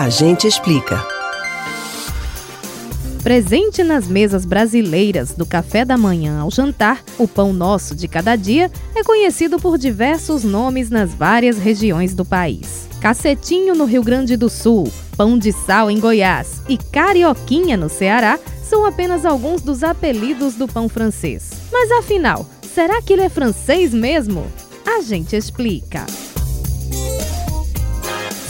A gente explica. Presente nas mesas brasileiras, do café da manhã ao jantar, o pão nosso de cada dia é conhecido por diversos nomes nas várias regiões do país. Cacetinho no Rio Grande do Sul, pão de sal em Goiás e carioquinha no Ceará são apenas alguns dos apelidos do pão francês. Mas afinal, será que ele é francês mesmo? A gente explica.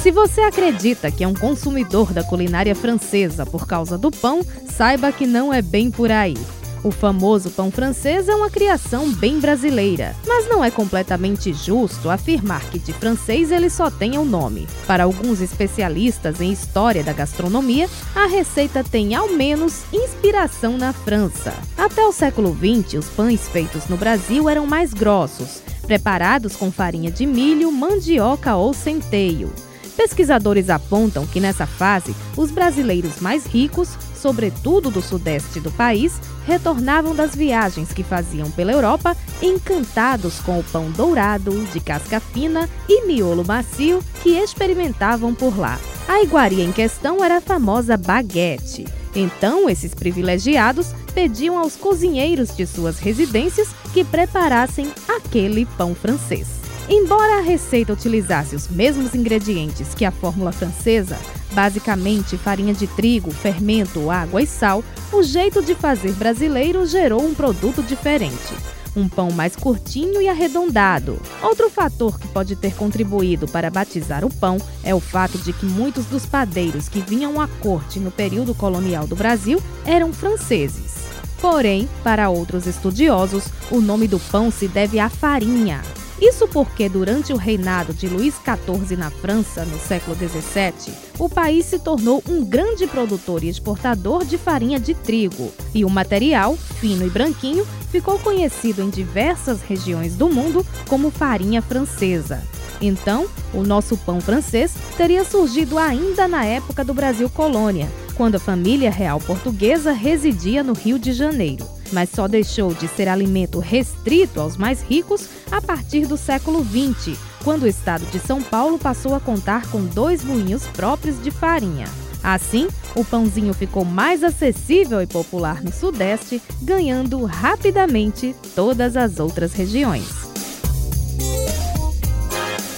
Se você acredita que é um consumidor da culinária francesa por causa do pão, saiba que não é bem por aí. O famoso pão francês é uma criação bem brasileira, mas não é completamente justo afirmar que de francês ele só tem o nome. Para alguns especialistas em história da gastronomia, a receita tem ao menos inspiração na França. Até o século XX, os pães feitos no Brasil eram mais grossos, preparados com farinha de milho, mandioca ou centeio. Pesquisadores apontam que nessa fase, os brasileiros mais ricos, sobretudo do sudeste do país, retornavam das viagens que faziam pela Europa encantados com o pão dourado, de casca fina e miolo macio que experimentavam por lá. A iguaria em questão era a famosa baguete. Então, esses privilegiados pediam aos cozinheiros de suas residências que preparassem aquele pão francês. Embora a receita utilizasse os mesmos ingredientes que a fórmula francesa, basicamente farinha de trigo, fermento, água e sal, o jeito de fazer brasileiro gerou um produto diferente. Um pão mais curtinho e arredondado. Outro fator que pode ter contribuído para batizar o pão é o fato de que muitos dos padeiros que vinham à corte no período colonial do Brasil eram franceses. Porém, para outros estudiosos, o nome do pão se deve à farinha, isso porque, durante o reinado de Luís XIV na França, no século XVII, o país se tornou um grande produtor e exportador de farinha de trigo, e o material, fino e branquinho, ficou conhecido em diversas regiões do mundo como farinha francesa. Então, o nosso pão francês teria surgido ainda na época do Brasil colônia, quando a família real portuguesa residia no Rio de Janeiro mas só deixou de ser alimento restrito aos mais ricos a partir do século XX, quando o estado de São Paulo passou a contar com dois moinhos próprios de farinha. Assim, o pãozinho ficou mais acessível e popular no Sudeste, ganhando rapidamente todas as outras regiões.